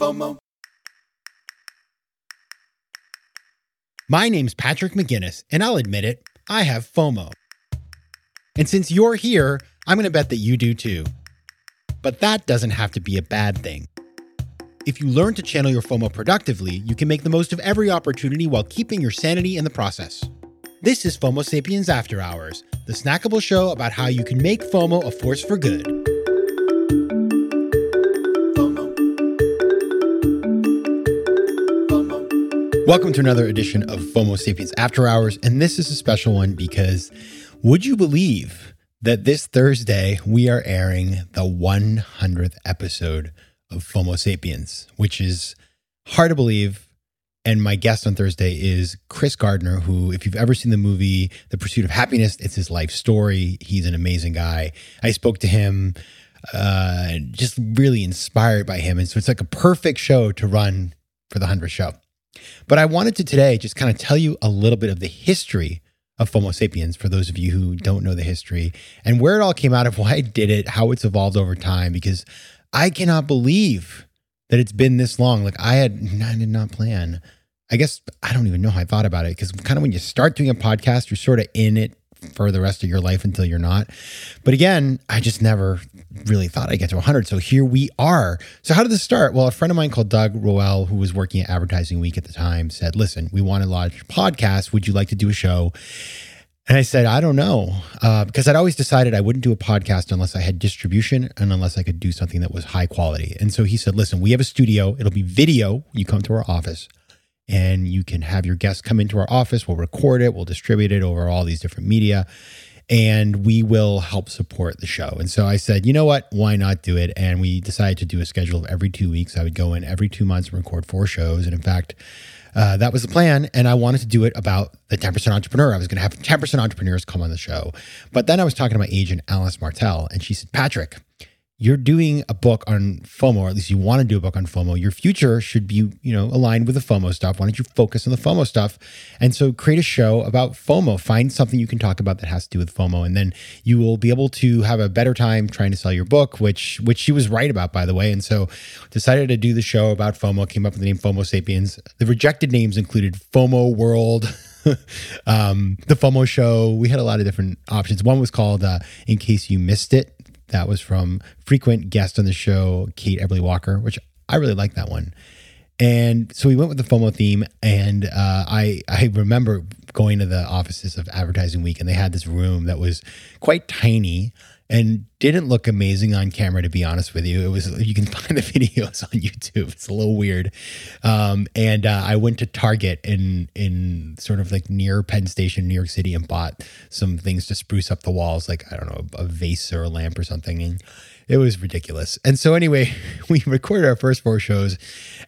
FOMO. My name's Patrick McGinnis, and I'll admit it, I have FOMO. And since you're here, I'm going to bet that you do too. But that doesn't have to be a bad thing. If you learn to channel your FOMO productively, you can make the most of every opportunity while keeping your sanity in the process. This is FOMO Sapiens After Hours, the snackable show about how you can make FOMO a force for good. Welcome to another edition of FOMO Sapiens After Hours, and this is a special one because would you believe that this Thursday we are airing the 100th episode of FOMO Sapiens, which is hard to believe. And my guest on Thursday is Chris Gardner, who, if you've ever seen the movie The Pursuit of Happiness, it's his life story. He's an amazing guy. I spoke to him, uh, just really inspired by him. And so it's like a perfect show to run for the 100th show. But I wanted to today just kind of tell you a little bit of the history of FOMO Sapiens for those of you who don't know the history and where it all came out of, why I did it, how it's evolved over time, because I cannot believe that it's been this long. Like I had, I did not plan. I guess I don't even know how I thought about it because kind of when you start doing a podcast, you're sort of in it for the rest of your life until you're not. But again, I just never really thought I'd get to 100. So here we are. So how did this start? Well, a friend of mine called Doug Roel, who was working at Advertising Week at the time, said, "Listen, we want to launch a podcast. Would you like to do a show?" And I said, I don't know, uh, because I'd always decided I wouldn't do a podcast unless I had distribution and unless I could do something that was high quality. And so he said, Listen, we have a studio. It'll be video. You come to our office and you can have your guests come into our office. We'll record it, we'll distribute it over all these different media, and we will help support the show. And so I said, you know what? Why not do it? And we decided to do a schedule of every two weeks. I would go in every two months and record four shows. And in fact, uh, that was the plan. And I wanted to do it about the 10% entrepreneur. I was going to have 10% entrepreneurs come on the show. But then I was talking to my agent, Alice Martell, and she said, Patrick, you're doing a book on FOMO, or at least you want to do a book on FOMO. Your future should be, you know, aligned with the FOMO stuff. Why don't you focus on the FOMO stuff? And so create a show about FOMO. Find something you can talk about that has to do with FOMO, and then you will be able to have a better time trying to sell your book, which which she was right about, by the way. And so decided to do the show about FOMO. Came up with the name FOMO Sapiens. The rejected names included FOMO World. um, the FOMO show. We had a lot of different options. One was called uh, "In Case You Missed It," That was from frequent guest on the show, Kate Everly Walker, which I really like that one. And so we went with the FOMO theme, and uh, I I remember going to the offices of Advertising Week, and they had this room that was quite tiny and didn't look amazing on camera. To be honest with you, it was you can find the videos on YouTube. It's a little weird. Um, and uh, I went to Target in in sort of like near Penn Station, New York City, and bought some things to spruce up the walls, like I don't know, a vase or a lamp or something. And it was ridiculous. And so anyway, we recorded our first four shows,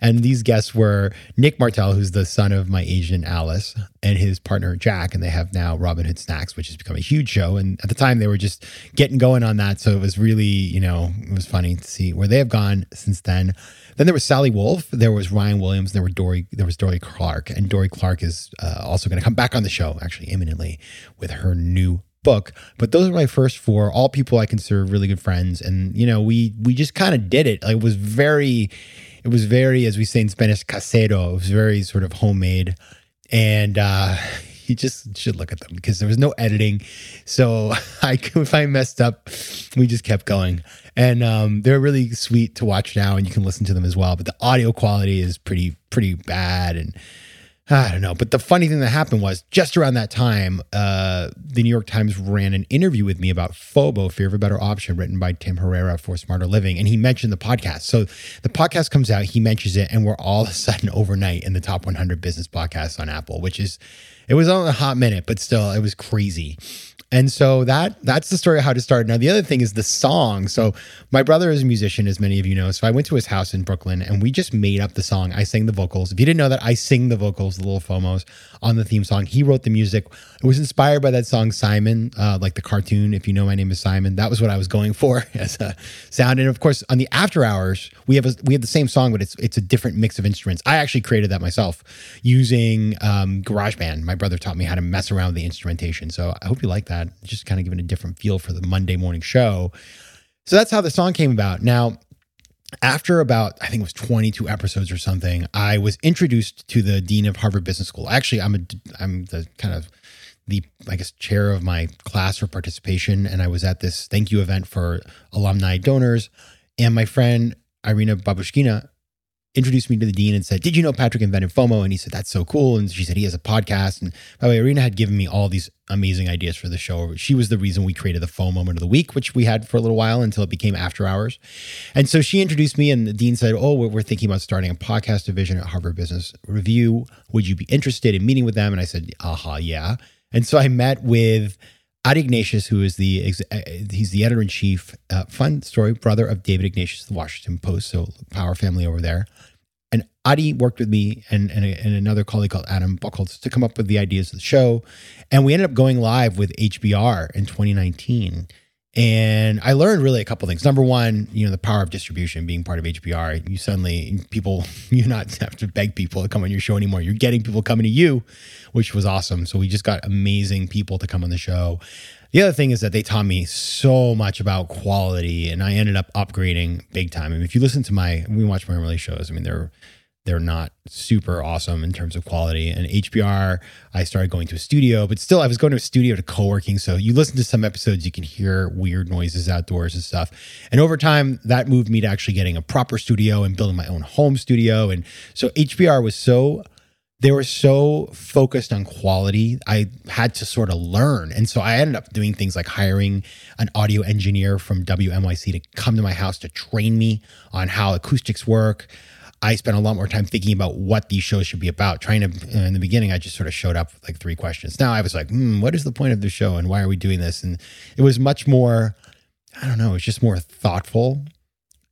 and these guests were Nick Martell, who's the son of my Asian Alice, and his partner Jack, and they have now Robinhood Snacks, which has become a huge show. And at the time, they were just getting going on that, so it was really, you know, it was funny to see where they have gone since then. Then there was Sally Wolf, there was Ryan Williams, there were Dorie, there was Dorie Clark, and Dorie Clark is uh, also going to come back on the show actually imminently with her new book. But those are my first four all people i consider really good friends and you know we we just kind of did it. Like, it was very it was very as we say in spanish casero. It was very sort of homemade. And uh you just should look at them because there was no editing so i if i messed up we just kept going and um, they're really sweet to watch now and you can listen to them as well but the audio quality is pretty pretty bad and I don't know. But the funny thing that happened was just around that time, uh, the New York Times ran an interview with me about FOBO, Fear of a Better Option, written by Tim Herrera for Smarter Living. And he mentioned the podcast. So the podcast comes out, he mentions it, and we're all of a sudden overnight in the top 100 business podcasts on Apple, which is, it was on a hot minute, but still, it was crazy. And so that that's the story of how to start. Now the other thing is the song. So my brother is a musician, as many of you know. So I went to his house in Brooklyn and we just made up the song. I sang the vocals. If you didn't know that, I sing the vocals, the little FOMOs on the theme song. He wrote the music. It was inspired by that song Simon, uh, like the cartoon. If you know my name is Simon, that was what I was going for as a sound. And of course, on the after hours, we have a, we have the same song, but it's it's a different mix of instruments. I actually created that myself using um, GarageBand. My brother taught me how to mess around with the instrumentation. So I hope you like that. Just kind of giving a different feel for the Monday morning show. So that's how the song came about. Now, after about I think it was 22 episodes or something, I was introduced to the dean of Harvard Business School. Actually, I'm a I'm the kind of the I guess chair of my class for participation, and I was at this thank you event for alumni donors, and my friend Irina Babushkina introduced me to the dean and said, Did you know Patrick invented FOMO? And he said, That's so cool. And she said, He has a podcast. And by the way, Irina had given me all these amazing ideas for the show. She was the reason we created the FOMO moment of the week, which we had for a little while until it became after hours. And so she introduced me, and the dean said, Oh, we're thinking about starting a podcast division at Harvard Business Review. Would you be interested in meeting with them? And I said, Aha, yeah. And so I met with Adi Ignatius, who is the uh, he's the editor in chief, uh, fun story, brother of David Ignatius, the Washington Post, so power family over there. And Adi worked with me and, and, and another colleague called Adam Buchholz to come up with the ideas of the show. And we ended up going live with HBR in 2019. And I learned really a couple things. Number one, you know, the power of distribution being part of HBR. You suddenly, people, you not have to beg people to come on your show anymore. You're getting people coming to you, which was awesome. So we just got amazing people to come on the show. The other thing is that they taught me so much about quality and I ended up upgrading big time. I mean, if you listen to my, we watch my early shows, I mean, they're, they're not super awesome in terms of quality. And HBR, I started going to a studio, but still, I was going to a studio to co working. So you listen to some episodes, you can hear weird noises outdoors and stuff. And over time, that moved me to actually getting a proper studio and building my own home studio. And so HBR was so they were so focused on quality i had to sort of learn and so i ended up doing things like hiring an audio engineer from WNYC to come to my house to train me on how acoustics work I spent a lot more time thinking about what these shows should be about. Trying to, in the beginning, I just sort of showed up with like three questions. Now I was like, hmm, what is the point of the show and why are we doing this? And it was much more, I don't know, it was just more thoughtful.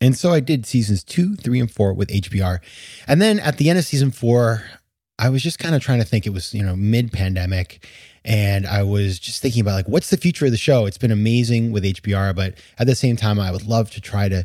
And so I did seasons two, three, and four with HBR. And then at the end of season four, I was just kind of trying to think it was, you know, mid pandemic. And I was just thinking about like, what's the future of the show? It's been amazing with HBR, but at the same time, I would love to try to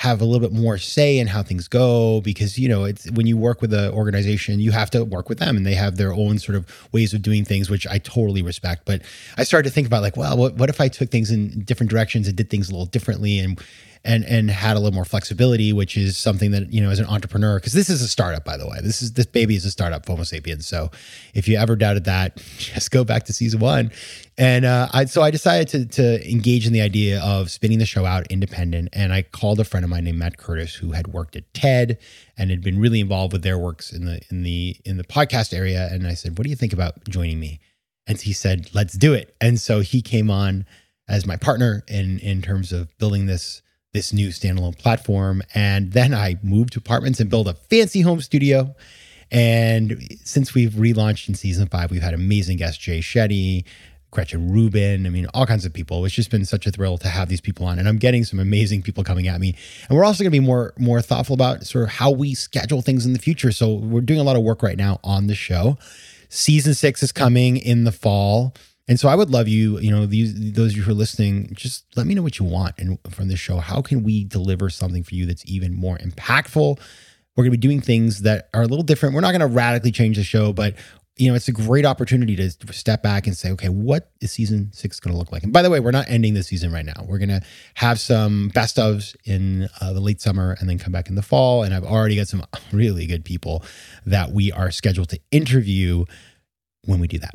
have a little bit more say in how things go because you know it's when you work with an organization you have to work with them and they have their own sort of ways of doing things which i totally respect. But i started to think about like well what, what if i took things in different directions and did things a little differently and and and had a little more flexibility, which is something that you know as an entrepreneur, because this is a startup, by the way. This is this baby is a startup, FOMO Sapiens. So if you ever doubted that, just go back to season one. And uh, I, so I decided to to engage in the idea of spinning the show out independent. And I called a friend of mine named Matt Curtis, who had worked at TED and had been really involved with their works in the in the in the podcast area. And I said, "What do you think about joining me?" And he said, "Let's do it." And so he came on as my partner in in terms of building this this new standalone platform. And then I moved to apartments and built a fancy home studio. And since we've relaunched in season five, we've had amazing guests Jay Shetty, Gretchen Rubin. I mean, all kinds of people. It's just been such a thrill to have these people on, and I'm getting some amazing people coming at me. And we're also going to be more more thoughtful about sort of how we schedule things in the future. So we're doing a lot of work right now on the show. Season six is coming in the fall. And so I would love you, you know, these those of you who are listening, just let me know what you want and from this show. How can we deliver something for you that's even more impactful? We're going to be doing things that are a little different. We're not going to radically change the show, but you know, it's a great opportunity to step back and say, okay, what is season six going to look like? And by the way, we're not ending the season right now. We're going to have some best ofs in uh, the late summer and then come back in the fall. And I've already got some really good people that we are scheduled to interview when we do that.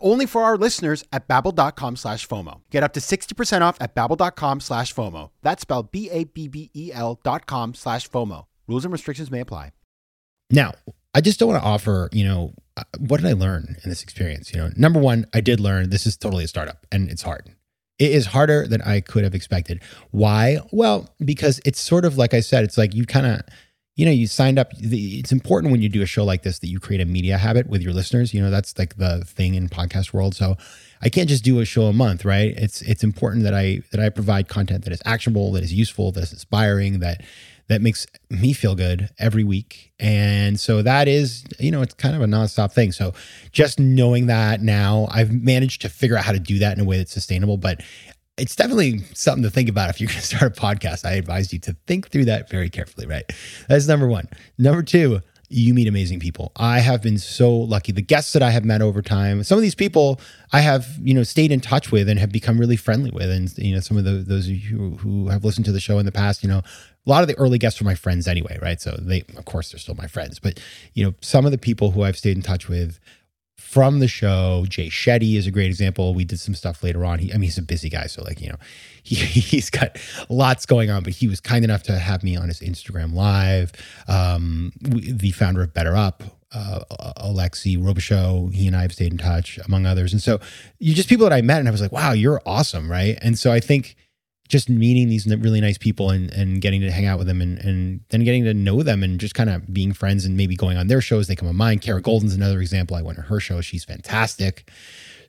only for our listeners at babbel.com slash FOMO. Get up to 60% off at babbel.com slash FOMO. That's spelled B-A-B-B-E-L dot com slash FOMO. Rules and restrictions may apply. Now, I just don't want to offer, you know, uh, what did I learn in this experience? You know, number one, I did learn this is totally a startup and it's hard. It is harder than I could have expected. Why? Well, because it's sort of like I said, it's like you kind of, you know, you signed up. It's important when you do a show like this that you create a media habit with your listeners. You know, that's like the thing in podcast world. So I can't just do a show a month, right? It's it's important that I that I provide content that is actionable, that is useful, that is inspiring, that that makes me feel good every week. And so that is, you know, it's kind of a nonstop thing. So just knowing that now, I've managed to figure out how to do that in a way that's sustainable. But it's definitely something to think about if you're going to start a podcast. I advise you to think through that very carefully, right? That's number one. Number two, you meet amazing people. I have been so lucky. The guests that I have met over time, some of these people I have, you know, stayed in touch with and have become really friendly with. And, you know, some of the, those of you who, who have listened to the show in the past, you know, a lot of the early guests were my friends anyway, right? So they, of course, they're still my friends. But, you know, some of the people who I've stayed in touch with from the show. Jay Shetty is a great example. We did some stuff later on. He, I mean, he's a busy guy, so like you know, he he's got lots going on. But he was kind enough to have me on his Instagram live. Um, we, the founder of BetterUp, uh, Alexi Robichaux, he and I have stayed in touch, among others. And so you just people that I met, and I was like, wow, you're awesome, right? And so I think just meeting these really nice people and, and getting to hang out with them and, and then getting to know them and just kind of being friends and maybe going on their shows. They come on mine. Kara Goldin's another example. I went to her show. She's fantastic.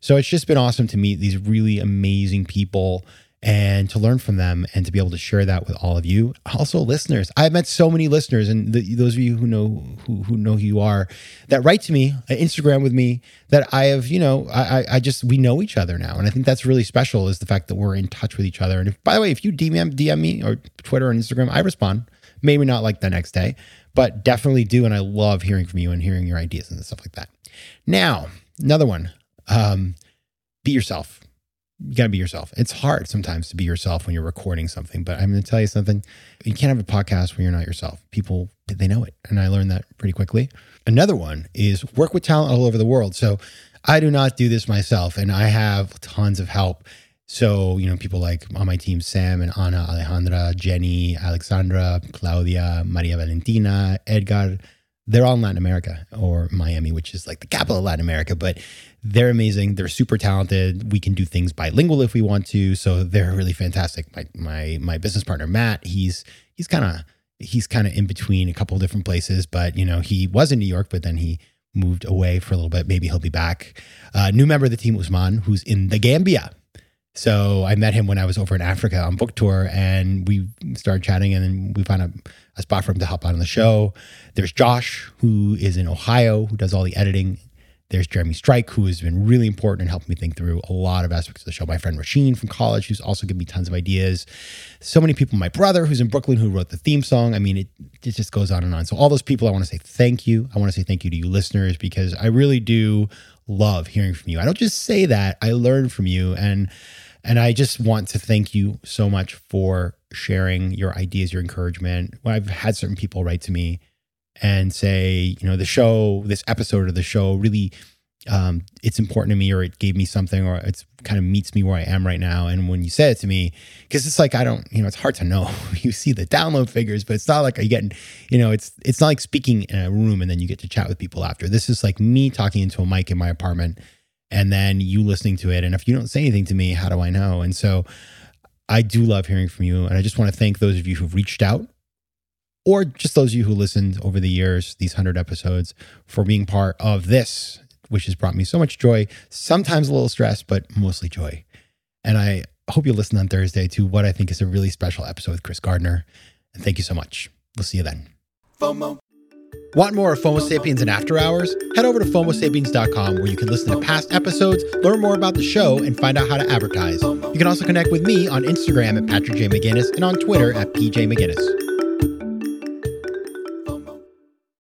So it's just been awesome to meet these really amazing people and to learn from them and to be able to share that with all of you. Also, listeners, I've met so many listeners, and the, those of you who know who, who know who you are that write to me, uh, Instagram with me, that I have, you know, I, I just we know each other now, and I think that's really special is the fact that we're in touch with each other. And if, by the way, if you DM DM me or Twitter and Instagram, I respond. Maybe not like the next day, but definitely do, and I love hearing from you and hearing your ideas and stuff like that. Now, another one, um, be yourself you got to be yourself. It's hard sometimes to be yourself when you're recording something, but I'm going to tell you something. You can't have a podcast when you're not yourself. People, they know it. And I learned that pretty quickly. Another one is work with talent all over the world. So I do not do this myself, and I have tons of help. So, you know, people like on my team, Sam and Anna, Alejandra, Jenny, Alexandra, Claudia, Maria Valentina, Edgar, they're all in Latin America or Miami, which is like the capital of Latin America, but they're amazing. They're super talented. We can do things bilingual if we want to. So they're really fantastic. My my my business partner Matt, he's he's kind of he's kind of in between a couple of different places, but you know, he was in New York, but then he moved away for a little bit. Maybe he'll be back. Uh, new member of the team Usman, who's in the Gambia. So I met him when I was over in Africa on book tour, and we started chatting, and then we found a, a spot for him to out on the show. There's Josh, who is in Ohio, who does all the editing there's Jeremy Strike, who has been really important and helped me think through a lot of aspects of the show. My friend Rasheen from college, who's also given me tons of ideas. So many people. My brother, who's in Brooklyn, who wrote the theme song. I mean, it, it just goes on and on. So, all those people, I want to say thank you. I want to say thank you to you listeners because I really do love hearing from you. I don't just say that, I learn from you. And and I just want to thank you so much for sharing your ideas, your encouragement. When I've had certain people write to me and say, you know, the show, this episode of the show really, um, it's important to me, or it gave me something, or it's kind of meets me where I am right now. And when you say it to me, because it's like I don't, you know, it's hard to know. you see the download figures, but it's not like you getting, you know, it's it's not like speaking in a room and then you get to chat with people after. This is like me talking into a mic in my apartment, and then you listening to it. And if you don't say anything to me, how do I know? And so. I do love hearing from you. And I just want to thank those of you who've reached out or just those of you who listened over the years, these 100 episodes, for being part of this, which has brought me so much joy, sometimes a little stress, but mostly joy. And I hope you listen on Thursday to what I think is a really special episode with Chris Gardner. And thank you so much. We'll see you then. FOMO. Want more of FOMO Sapiens and After Hours? Head over to FOMOSapiens.com where you can listen to past episodes, learn more about the show, and find out how to advertise. You can also connect with me on Instagram at Patrick J. McGinnis and on Twitter at PJ McGinnis.